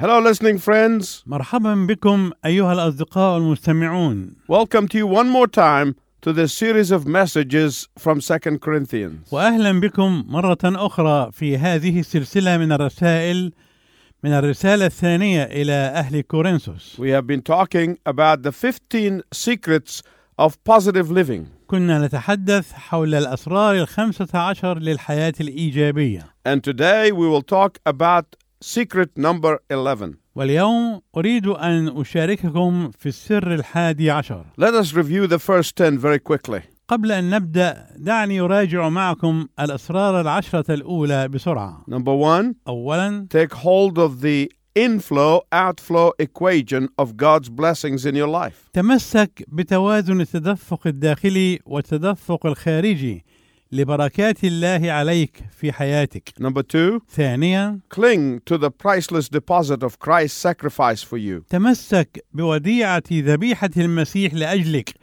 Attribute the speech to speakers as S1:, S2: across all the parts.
S1: Hello, listening friends.
S2: مرحبا بكم أيها الأصدقاء المستمعون
S1: Welcome to you one more time to this series of messages from 2 Corinthians.
S2: وأهلا بكم مرة أخرى في هذه السلسلة من الرسائل من الرسالة الثانية إلى أهل كورنثوس
S1: We have been talking about the 15 secrets of positive living.
S2: كنا نتحدث حول الأسرار الخمسة عشر للحياة الإيجابية
S1: And today we will talk about secret number 11.
S2: واليوم أريد أن أشارككم في السر الحادي عشر
S1: Let us review the first 10 very quickly.
S2: قبل أن نبدأ دعني أراجع معكم الأسرار العشرة الأولى بسرعة
S1: Number one,
S2: أولا
S1: take hold of the inflow outflow equation of God's blessings in your life.
S2: تمسك بتوازن التدفق الداخلي والتدفق الخارجي لبركات الله عليك في حياتك.
S1: Number two,
S2: ثانيا
S1: cling to the priceless deposit of Christ's sacrifice for you.
S2: تمسك بوديعة ذبيحة المسيح لأجلك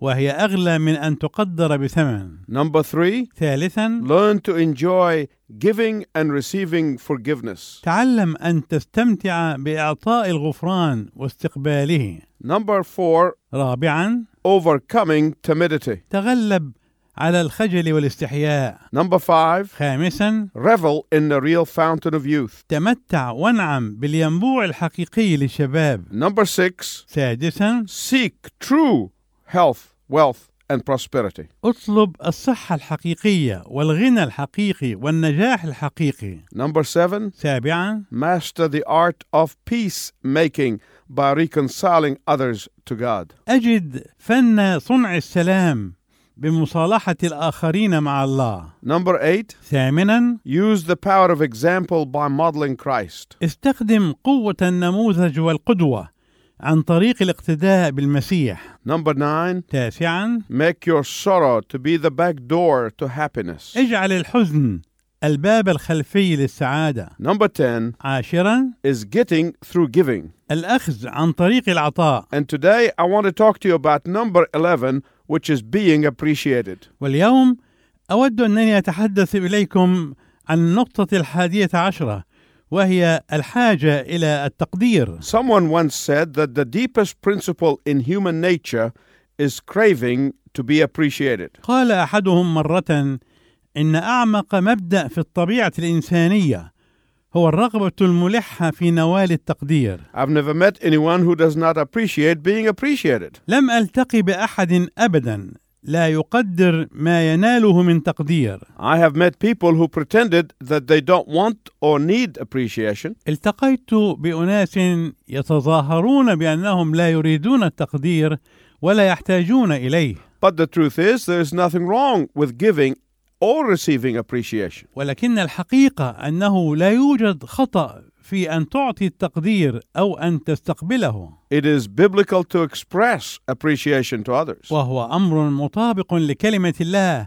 S2: وهي أغلى من أن تقدر بثمن.
S1: Number three,
S2: ثالثا
S1: learn to enjoy giving and receiving forgiveness.
S2: تعلم أن تستمتع بإعطاء الغفران واستقباله.
S1: Number four,
S2: رابعا
S1: overcoming timidity.
S2: تغلب على الخجل والاستحياء.
S1: Number five,
S2: خامسا
S1: revel in the real fountain of youth.
S2: تمتع وانعم بالينبوع الحقيقي للشباب.
S1: Number six,
S2: سادسا
S1: seek true health, wealth, and prosperity.
S2: اطلب الصحة الحقيقية والغنى الحقيقي والنجاح الحقيقي.
S1: Number seven,
S2: سابعا
S1: master the art of peace making by reconciling others to God.
S2: أجد فن صنع السلام بمصالحة الآخرين مع الله.
S1: Number eight,
S2: ثامنا
S1: use the power of example by modeling Christ.
S2: استخدم قوة النموذج والقدوة عن طريق الاقتداء بالمسيح.
S1: Number nine,
S2: تاسعا
S1: make your sorrow to be the back door to happiness.
S2: اجعل الحزن الباب الخلفي للسعادة.
S1: Number 10
S2: عاشرا
S1: is getting through giving.
S2: الأخذ عن طريق العطاء.
S1: And today I want to talk to you about number 11, which is being appreciated.
S2: واليوم أود أنني أتحدث إليكم عن النقطة الحادية عشرة وهي الحاجة إلى التقدير
S1: Someone once said that the deepest principle in human nature is craving to be appreciated.
S2: قال أحدهم مرة إن أعمق مبدأ في الطبيعة الإنسانية هو الرغبة الملحة في نوال التقدير
S1: I've never met anyone who does not appreciate being appreciated.
S2: لم ألتقي بأحد أبدا لا يقدر ما يناله من تقدير
S1: I have met people who pretended that they don't want or need appreciation,
S2: التقيت بأناس يتظاهرون بأنهم لا يريدون التقدير ولا يحتاجون إليه
S1: but the truth is there is nothing wrong with giving or receiving appreciation.
S2: ولكن الحقيقة أنه لا يوجد خطأ في أن تعطي التقدير أو أن تستقبله
S1: It is biblical to express appreciation to others.
S2: وهو أمر مطابق لكلمة الله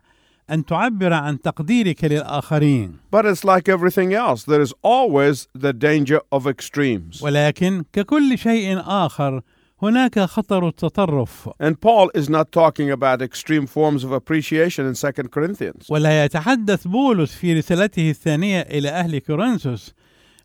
S2: أن تعبر عن تقديرك للآخرين
S1: But it's like everything else, there is always the danger of extremes.
S2: ولكن ككل شيء آخر هناك خطر التطرف
S1: And Paul is not talking about extreme forms of appreciation in 2 Corinthians.
S2: ولا يتحدث بولس في رسالته الثانية إلى أهل كورنثوس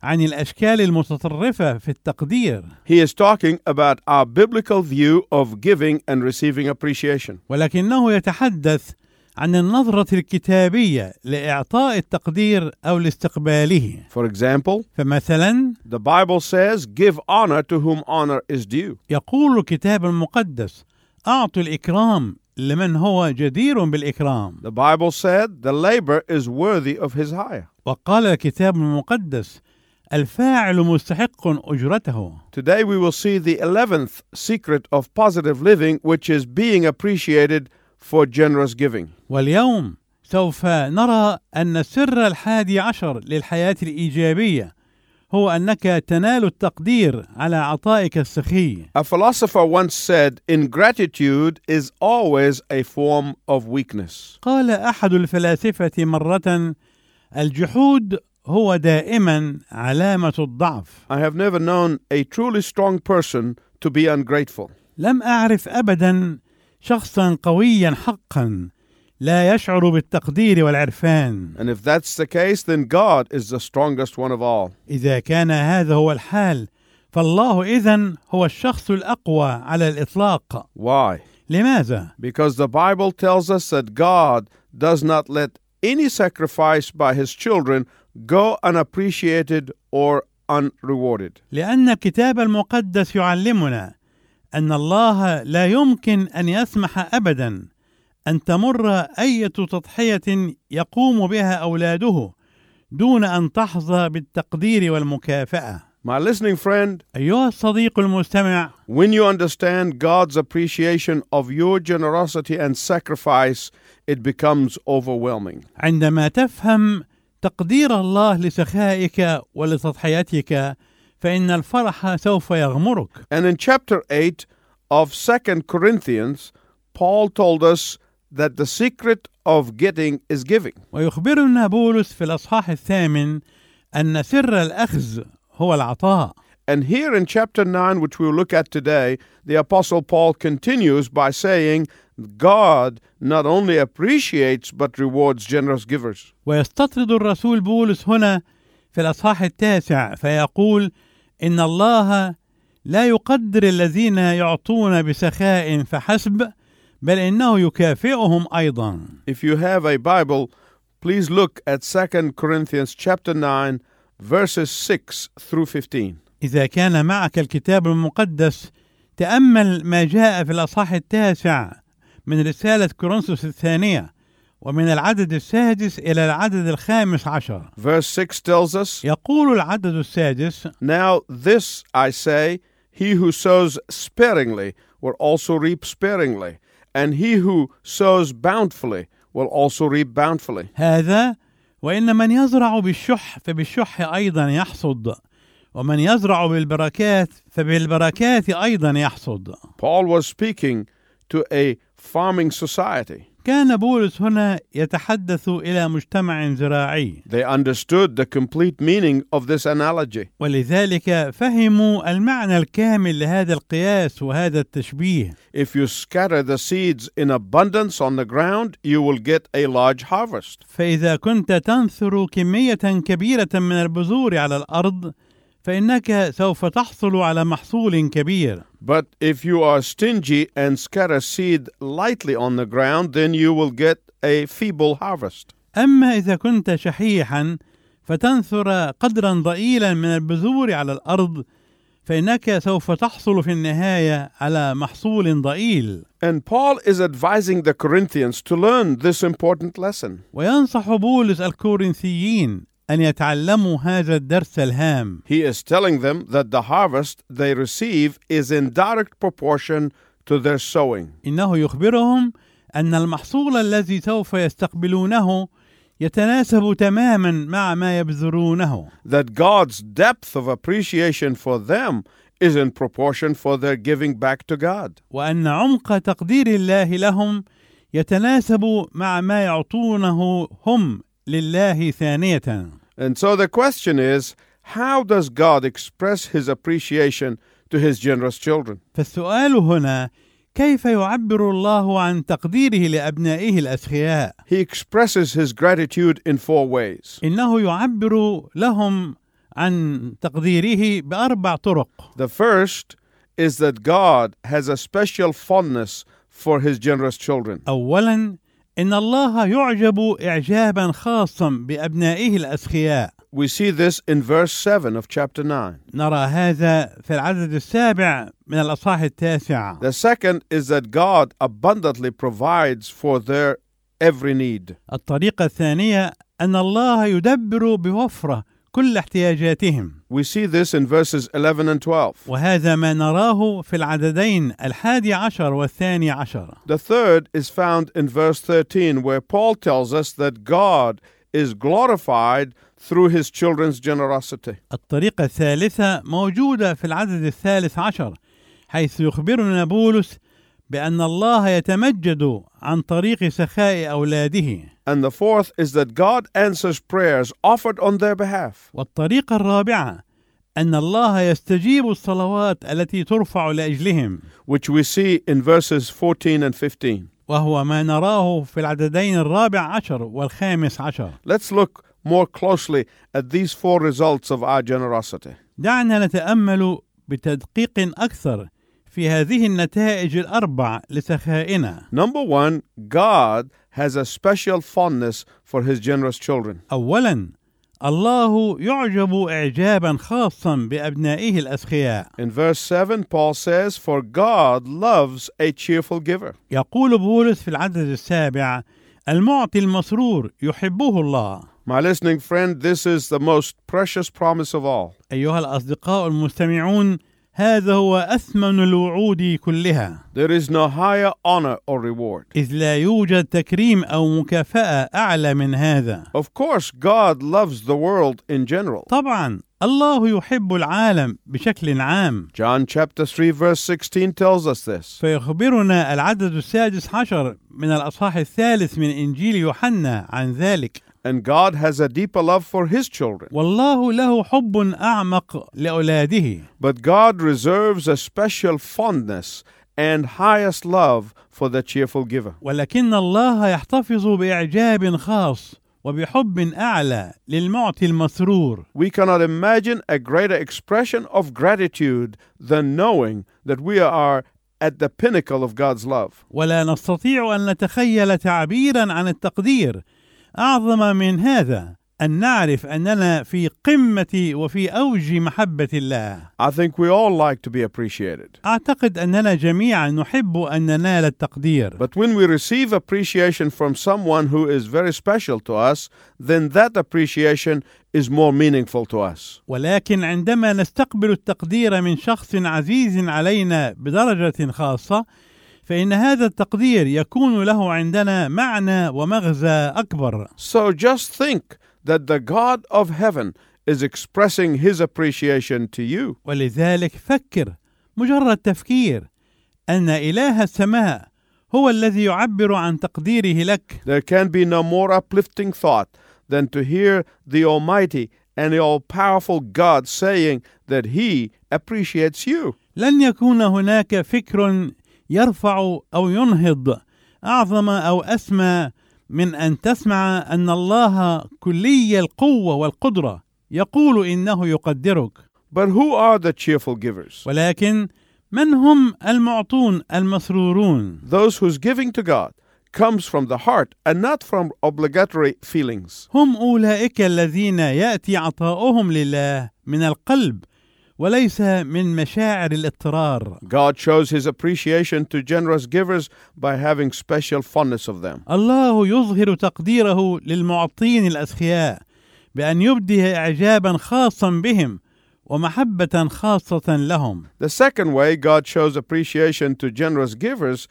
S2: عن الأشكال المتطرفة في التقدير
S1: He is talking about our biblical view of giving and receiving appreciation.
S2: ولكنه يتحدث عن النظرة الكتابية لإعطاء التقدير أو لاستقباله
S1: For example,
S2: فمثلا
S1: the Bible says, Give honor to whom honor is due.
S2: يقول الكتاب المقدس أعطوا الإكرام لمن هو جدير بالإكرام
S1: The Bible said, The labor is worthy of his hire.
S2: وقال الكتاب المقدس الفاعل مستحق أجرته
S1: Today we will see the 11th secret of positive living, which is being appreciated for generous giving.
S2: واليوم سوف نرى أن السر الحادي عشر للحياة الإيجابية هو أنك تنال التقدير على عطائك السخي
S1: A philosopher once said, Ingratitude is always a form of weakness.
S2: قال أحد الفلاسفة مرة الجحود هو دائما علامة الضعف
S1: I have never known a truly strong person to be ungrateful.
S2: لم أعرف أبدا شخصا قويا حقا لا يشعر بالتقدير والعرفان
S1: And if that's the case, then God is the strongest one of all.
S2: إذا كان هذا هو الحال فالله إذن هو الشخص الأقوى على الإطلاق
S1: Why?
S2: لماذا؟
S1: Because the Bible tells us that God does not let any sacrifice by his children go unappreciated or unrewarded.
S2: لأن الكتاب المقدس يعلمنا أن الله لا يمكن أن يسمح أبدا أن تمر أية تضحية يقوم بها أولاده دون أن تحظى بالتقدير والمكافأة.
S1: My listening friend,
S2: أيها الصديق المستمع،
S1: when you understand God's appreciation of your generosity and sacrifice, it becomes overwhelming.
S2: عندما تفهم تقدير الله لسخائك ولتضحيتك فإن الفرح سوف يغمرك.
S1: And in chapter 8 of 2 Corinthians, Paul told us that the secret of getting is giving.
S2: ويخبرنا بولس في الأصحاح الثامن أن سر الأخذ هو العطاء.
S1: And here in chapter 9, which we'll look at today, the Apostle Paul continues by saying, God not only appreciates but rewards generous givers.
S2: ويستطرد الرسول بولس هنا في الأصحاح التاسع فيقول إن الله لا يقدر الذين يعطون بسخاء فحسب بل إنه يكافئهم أيضا
S1: If you have a Bible, please look at 2 Corinthians chapter 9, verses 6 through 15.
S2: إذا كان معك الكتاب المقدس تأمل ما جاء في الأصحاح التاسع من رسالة كورنثوس الثانية ومن العدد السادس إلى العدد الخامس عشر
S1: Verse 6 tells us,
S2: يقول العدد السادس
S1: Now this I say, he who sows sparingly will also reap sparingly, and he who sows bountifully will also reap bountifully.
S2: هذا وإن من يزرع بالشح فبالشح أيضا يحصد ومن يزرع بالبركات فبالبركات أيضا يحصد
S1: Paul was speaking to a farming society.
S2: كان بولس هنا يتحدث إلى مجتمع زراعي
S1: They understood the complete meaning of this analogy.
S2: ولذلك فهموا المعنى الكامل لهذا القياس وهذا التشبيه
S1: If you scatter the seeds in abundance on the ground, you will get a large harvest.
S2: فإذا كنت تنثر كمية كبيرة من البذور على الأرض فإنك سوف تحصل على محصول كبير
S1: But if you are stingy and scatter seed lightly on the ground, then you will get a feeble harvest.
S2: أما إذا كنت شحيحا فتنثر قدرا ضئيلا من البذور على الأرض فإنك سوف تحصل في النهاية على محصول ضئيل
S1: And Paul is advising the Corinthians to learn this important lesson.
S2: وينصح بولس الكورنثيين أن يتعلموا هذا الدرس الهام
S1: He is telling them that the harvest they receive is in direct proportion to their sowing.
S2: إنه يخبرهم أن المحصول الذي سوف يستقبلونه يتناسب تماما مع ما يبذرونه
S1: That God's depth of appreciation for them is in proportion for their giving back to God.
S2: وأن عمق تقدير الله لهم يتناسب مع ما يعطونه هم لله ثانية
S1: And so the question is how does God express his appreciation to his generous children?
S2: فالسؤال هنا كيف يعبر الله عن تقديره لأبنائه الأسخياء
S1: He expresses his gratitude in four ways.
S2: إنه يعبر لهم عن تقديره بأربع طرق
S1: The first is that God has a special fondness for his generous children.
S2: أولا إن الله يعجب إعجابا خاصا بأبنائه الأسخياء
S1: We see this in verse 7 of chapter 9.
S2: نرى هذا في العدد السابع من الأصحاح التاسع
S1: The second is that God abundantly provides for their every need.
S2: الطريقة الثانية أن الله يدبر بوفرة كل احتياجاتهم
S1: We see this in verses 11 and 12.
S2: وهذا ما نراه في العددين الحادي عشر والثاني عشر
S1: The third is found in verse 13, where Paul tells us that God is glorified through his children's generosity.
S2: الطريقة الثالثة موجودة في العدد الثالث عشر حيث يخبرنا بولس بأن الله يتمجد عن طريق سخاء أولاده
S1: And the fourth is that God answers prayers offered on their behalf.
S2: والطريقة الرابعة أن الله يستجيب الصلوات التي ترفع لأجلهم
S1: which we see in verses 14 and 15.
S2: وهو ما نراه في العددين الرابع عشر والخامس عشر
S1: Let's look more closely at these four results of our generosity.
S2: دعنا نتأمل بتدقيق أكثر في هذه النتائج الأربع لسخائنا
S1: Number one, God has a special fondness for his generous children.
S2: أولا الله يعجب إعجابا خاصا بأبنائه الأسخياء
S1: In verse 7, Paul says, For God loves a cheerful giver.
S2: يقول بولس في العدد السابع المعطي المسرور يحبه الله
S1: My listening friend, this is the most precious promise of all.
S2: أيها الأصدقاء المستمعون هذا هو أثمن الوعود كلها
S1: There is no higher honor or reward.
S2: إذ لا يوجد تكريم أو مكافأة أعلى من هذا
S1: Of course, God loves the world in general.
S2: طبعا الله يحب العالم بشكل عام
S1: John chapter 3 verse 16 tells us this.
S2: فيخبرنا العدد السادس عشر من الأصحاح الثالث من إنجيل يوحنا عن ذلك
S1: And God has a deeper love for his children.
S2: والله له حب أعمق لأولاده
S1: But God reserves a special fondness and highest love for the cheerful giver.
S2: ولكن الله يحتفظ بإعجاب خاص وبحب أعلى للمعطي المسرور
S1: We cannot imagine a greater expression of gratitude than knowing that we are at the pinnacle of God's love.
S2: ولا نستطيع أن نتخيل تعبيرا عن التقدير أعظم من هذا أن نعرف أننا في قمة وفي أوج محبة الله
S1: I think we all like to be appreciated.
S2: أعتقد أننا جميعا نحب أن ننال التقدير
S1: But when we receive appreciation from someone who is very special to us, then that appreciation is more meaningful to us.
S2: ولكن عندما نستقبل التقدير من شخص عزيز علينا بدرجة خاصة فإن هذا التقدير يكون له عندنا معنى ومغزى أكبر
S1: So just think that the God of heaven is expressing his appreciation to you.
S2: ولذلك فكر مجرد تفكير أن إله السماء هو الذي يعبر عن تقديره لك
S1: There can be no more uplifting thought than to hear the Almighty and the all powerful God saying that He appreciates you.
S2: لن يكون هناك فكر يرفع أو ينهض أعظم أو أسمى من أن تسمع أن الله كلي القوة والقدرة يقول إنه يقدرك
S1: But who are the cheerful givers?
S2: ولكن من هم المعطون المسرورون
S1: Those whose giving to God comes from the heart and not from obligatory feelings.
S2: هم أولئك الذين يأتي عطاؤهم لله من القلب وليس من مشاعر الاضطرار
S1: God shows His appreciation to generous givers by having special fondness of them.
S2: الله يظهر تقديره للمعطين الأسخياء بأن يبدي إعجابا خاصا بهم ومحبة خاصة لهم
S1: The second way God shows appreciation to generous givers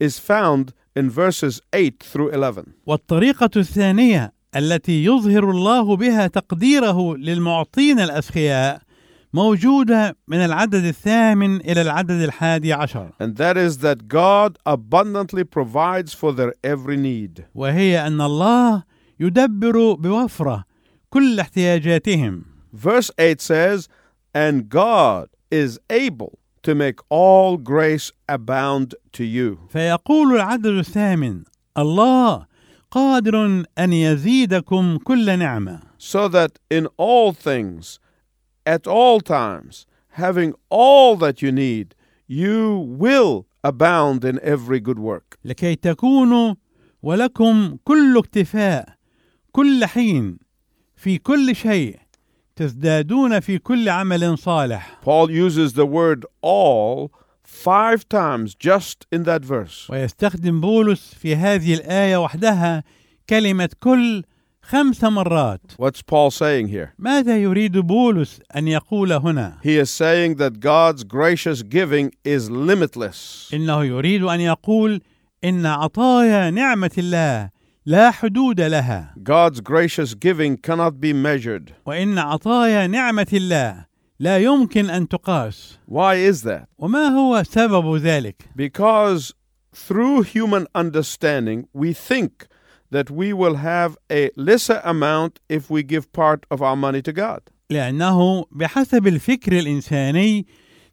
S1: is found in verses 8 through 11.
S2: والطريقة الثانية التي يظهر الله بها تقديره للمعطين الأسخياء موجودة من العدد الثامن إلى العدد الحادي عشر
S1: And that is that God abundantly provides for their every need.
S2: وهي أن الله يدبر بوفرة كل احتياجاتهم
S1: Verse 8 says, And God is able to make all grace abound to you.
S2: فيقول العدد الثامن الله قادر أن يزيدكم كل نعمة
S1: so that in all things, at all times, having all that you need, you will abound in every good work.
S2: لكي تكونوا ولكم كل اكتفاء كل حين في كل شيء تزدادون في كل عمل صالح
S1: Paul uses the word all five times just in that verse.
S2: ويستخدم بولس في هذه الآية وحدها كلمة كل خمس مرات
S1: What's Paul saying here?
S2: ماذا يريد بولس أن يقول هنا؟
S1: He is saying that God's gracious giving is limitless.
S2: إنه يريد أن يقول إن عطايا نعمة الله لا حدود لها
S1: God's gracious giving cannot be measured.
S2: وإن عطايا نعمة الله لا يمكن أن تقاس
S1: Why is that?
S2: وما هو سبب ذلك؟
S1: Because through human understanding, we think that we will have a lesser amount if we give part of our money to God.
S2: لأنه بحسب الفكر الإنساني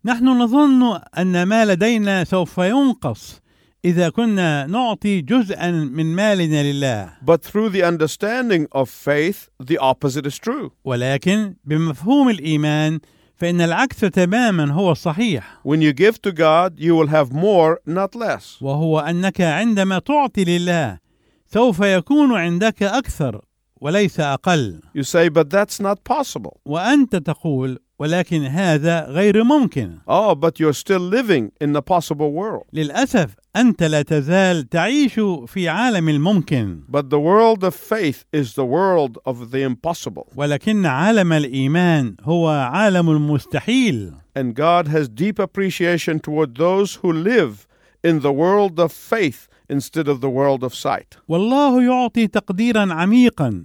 S2: نحن نظن أن ما لدينا سوف ينقص إذا كنا نعطي جزءا من مالنا لله
S1: But through the understanding of faith, the opposite is true.
S2: ولكن بمفهوم الإيمان فإن العكس تماما هو الصحيح
S1: When you give to God, you will have more, not less.
S2: وهو أنك عندما تعطي لله سوف يكون عندك أكثر وليس أقل
S1: You say, but that's not possible.
S2: وأنت تقول ولكن هذا غير ممكن
S1: Oh, but you're still living in the possible world.
S2: للأسف أنت لا تزال تعيش في عالم الممكن
S1: But the world of faith is the world of the impossible.
S2: ولكن عالم الإيمان هو عالم المستحيل
S1: And God has deep appreciation toward those who live in the world of faith instead of the world of sight.
S2: والله يعطي تقديرا عميقا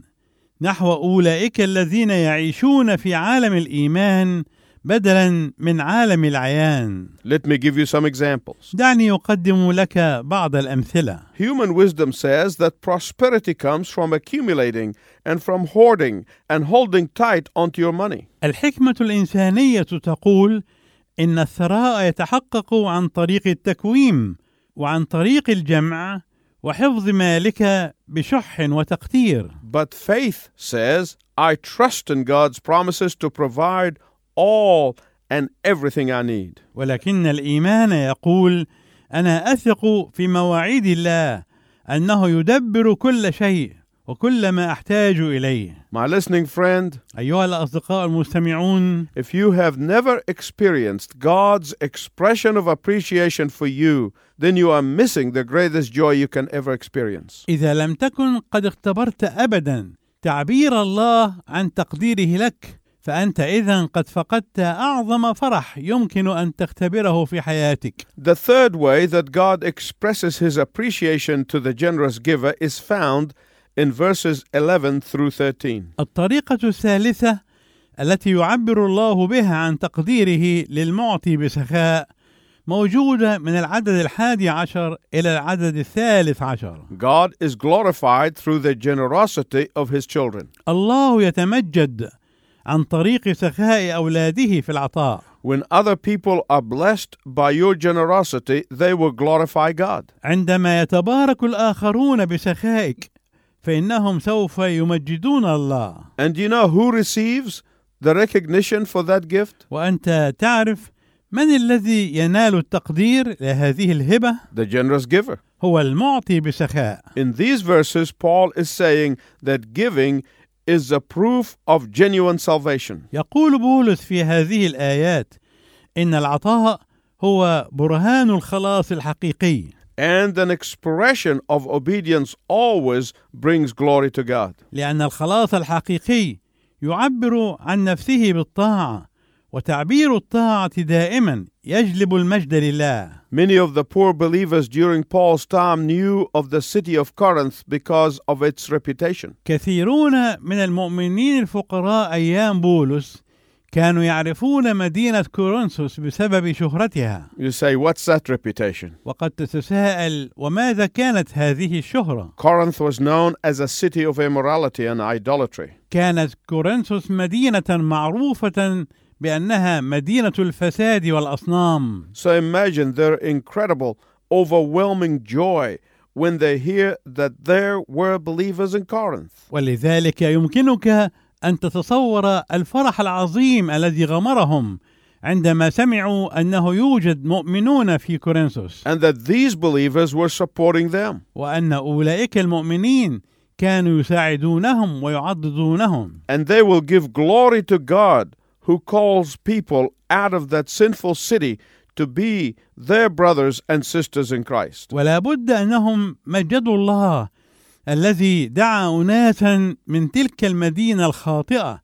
S2: نحو أولئك الذين يعيشون في عالم الإيمان بدلا من عالم العيان
S1: Let me give you some examples.
S2: دعني أقدم لك بعض الأمثلة
S1: Human wisdom says that prosperity comes from accumulating and from hoarding and holding tight onto your money.
S2: الحكمة الإنسانية تقول إن الثراء يتحقق عن طريق التكويم وعن طريق الجمع وحفظ مالك بشح وتقتير
S1: But faith says, I trust in God's promises to provide all and everything I need.
S2: ولكن الإيمان يقول أنا أثق في مواعيد الله أنه يدبر كل شيء وكل ما أحتاج إليه
S1: My listening friend,
S2: أيها الأصدقاء المستمعون
S1: if you have never experienced God's expression of appreciation for you, then you are missing the greatest joy you can ever experience.
S2: إذا لم تكن قد اختبرت أبدا تعبير الله عن تقديره لك فأنت إذا قد فقدت أعظم فرح يمكن أن تختبره في حياتك
S1: The third way that God expresses his appreciation to the generous giver is found in verses 11 through 13.
S2: الطريقة الثالثة التي يعبر الله بها عن تقديره للمعطي بسخاء موجودة من العدد الحادي عشر إلى العدد الثالث عشر
S1: God is glorified through the generosity of his children.
S2: الله يتمجد عن طريق سخاء أولاده في العطاء
S1: When other people are blessed by your generosity, they will glorify God.
S2: عندما يتبارك الآخرون بسخائك فإنهم سوف يمجدون الله
S1: And do you know who receives the recognition for that gift?
S2: وأنت تعرف من الذي ينال التقدير لهذه الهبة
S1: The generous giver.
S2: هو المعطي بسخاء
S1: In these verses, Paul is saying that giving is the proof of genuine salvation.
S2: يقول بولس في هذه الآيات إن العطاء هو برهان الخلاص الحقيقي
S1: And an expression of obedience always brings glory to God.
S2: لأن الخلاص الحقيقي يعبر عن نفسه بالطاعة وتعبير الطاعة دائما يجلب المجد لله
S1: Many of the poor believers during Paul's time knew of the city of Corinth because of its reputation.
S2: كثيرون من المؤمنين الفقراء أيام بولس كانوا يعرفون مدينة كورنثوس بسبب شهرتها
S1: You say, what's that reputation?
S2: وقد تتساءل وماذا كانت هذه الشهرة؟
S1: Corinth was known as a city of immorality and idolatry.
S2: كانت كورنثوس مدينة معروفة بأنها مدينة الفساد والأصنام
S1: So imagine their incredible, overwhelming joy when they hear that there were believers in Corinth.
S2: ولذلك يمكنك أن تتصور الفرح العظيم الذي غمرهم عندما سمعوا أنه يوجد مؤمنون في كورنثوس
S1: And that these believers were supporting them.
S2: وأن أولئك المؤمنين كانوا يساعدونهم ويعضدونهم
S1: And they will give glory to God who calls people out of that sinful city to be their brothers and sisters in Christ.
S2: ولا بد أنهم مجدوا الله الذي دعا أناسا من تلك المدينة الخاطئة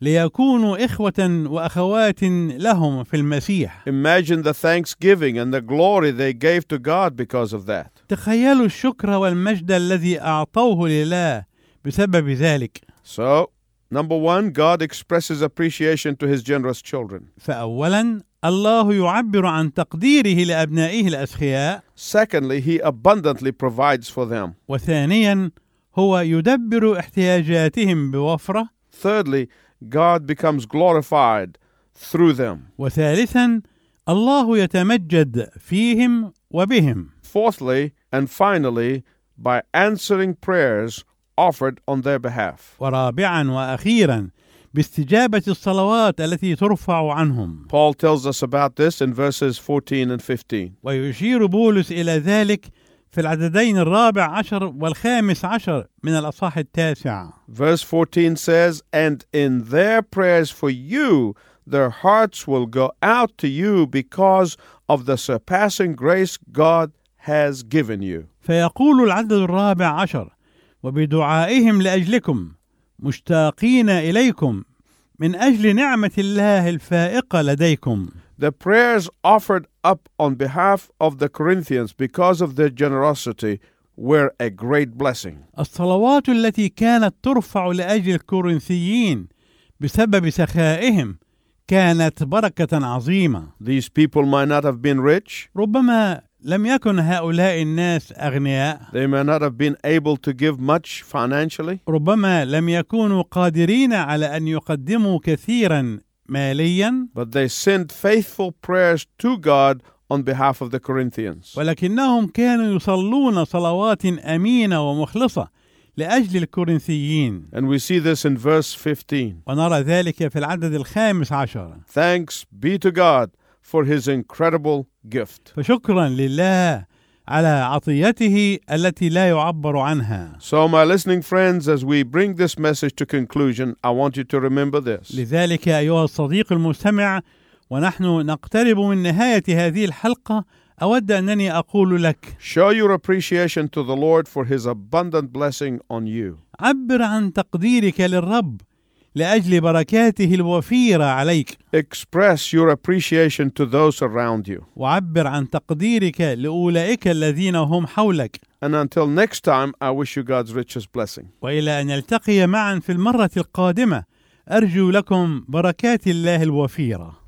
S2: ليكونوا إخوة وأخوات لهم في المسيح
S1: Imagine the thanksgiving and the glory they gave to God because of that.
S2: تخيلوا الشكر والمجد الذي أعطوه لله بسبب ذلك
S1: So, number one, God expresses appreciation to his generous children.
S2: فأولا الله يعبر عن تقديره لأبنائه الأسخياء
S1: Secondly, he abundantly provides for them.
S2: وثانيا هو يدبر احتياجاتهم بوفرة
S1: Thirdly, God becomes glorified through them.
S2: وثالثا الله يتمجد فيهم وبهم
S1: Fourthly, and finally, by answering prayers offered on their behalf.
S2: ورابعا وأخيرا باستجابة الصلوات التي ترفع عنهم
S1: Paul tells us about this in verses 14 and 15.
S2: ويشير بولس إلى ذلك في العددين الرابع عشر والخامس عشر من الأصحاح التاسع
S1: Verse 14 says, And in their prayers for you, their hearts will go out to you because of the surpassing grace God has given you.
S2: فيقول العدد الرابع عشر وبدعائهم لأجلكم مشتاقين إليكم من أجل نعمة الله الفائقة لديكم
S1: The prayers offered up on behalf of the Corinthians because of their generosity were a great blessing.
S2: الصلوات التي كانت ترفع لأجل الكورنثيين بسبب سخائهم كانت بركة عظيمة
S1: These people might not have been rich,
S2: ربما لم يكن هؤلاء الناس أغنياء
S1: they may not have been able to give much financially,
S2: ربما لم يكونوا قادرين على أن يقدموا كثيرا ماليا
S1: but they sent faithful prayers to God on behalf of the Corinthians.
S2: ولكنهم كانوا يصلون صلوات أمينة ومخلصة لأجل الكورنثيين
S1: And we see this in verse 15.
S2: ونرى ذلك في العدد الخامس عشر
S1: Thanks be to God for his incredible gift.
S2: فشكرا لله على عطيته التي لا يعبر عنها
S1: So, my listening friends, as we bring this message to conclusion, I want you to remember this.
S2: لذلك أيها الصديق المستمع ونحن نقترب من نهاية هذه الحلقة أود أنني أقول لك
S1: Show your appreciation to the Lord for his abundant blessing on you.
S2: عبر عن تقديرك للرب لأجل بركاته الوفيرة عليك
S1: Express your appreciation to those around you.
S2: وعبر عن تقديرك لأولئك الذين هم حولك
S1: And until next time, I wish you God's richest blessing.
S2: وإلى أن نلتقي معا في المرة القادمة أرجو لكم بركات الله الوفيرة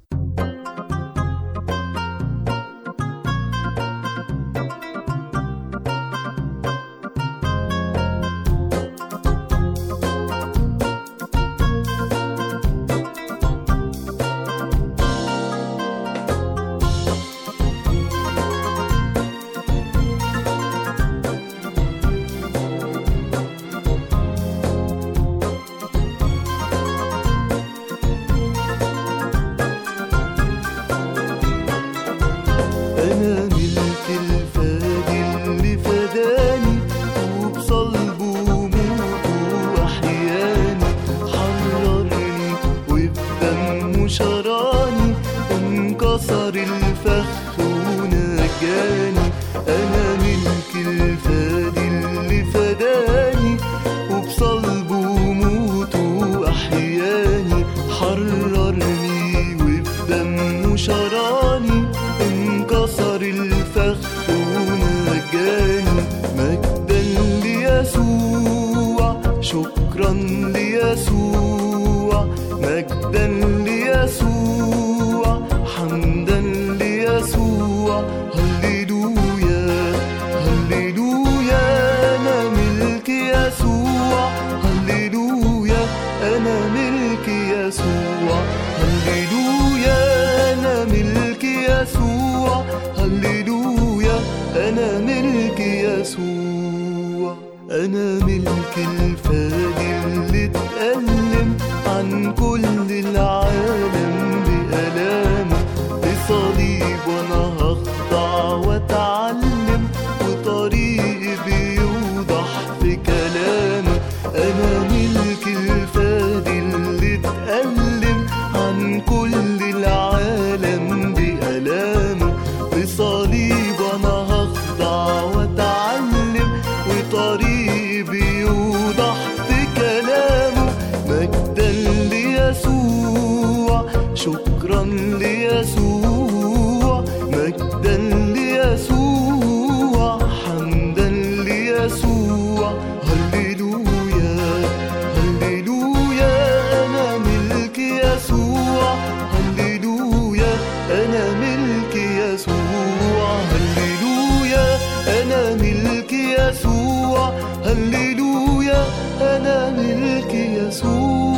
S3: انكسر الفخ ونجاني أنا ملك الفادي اللي فداني. وبصلبه موته وأحياني. حررني وبدمه شراني انكسر الفخ ونجاني مجدا ليسوع شكرا ليسوع. مجدا ليسوع. أنا ملك الفادي ملك يسوع. هللويا أنا ملك يسوع. هللويا أنا ملك يسوع.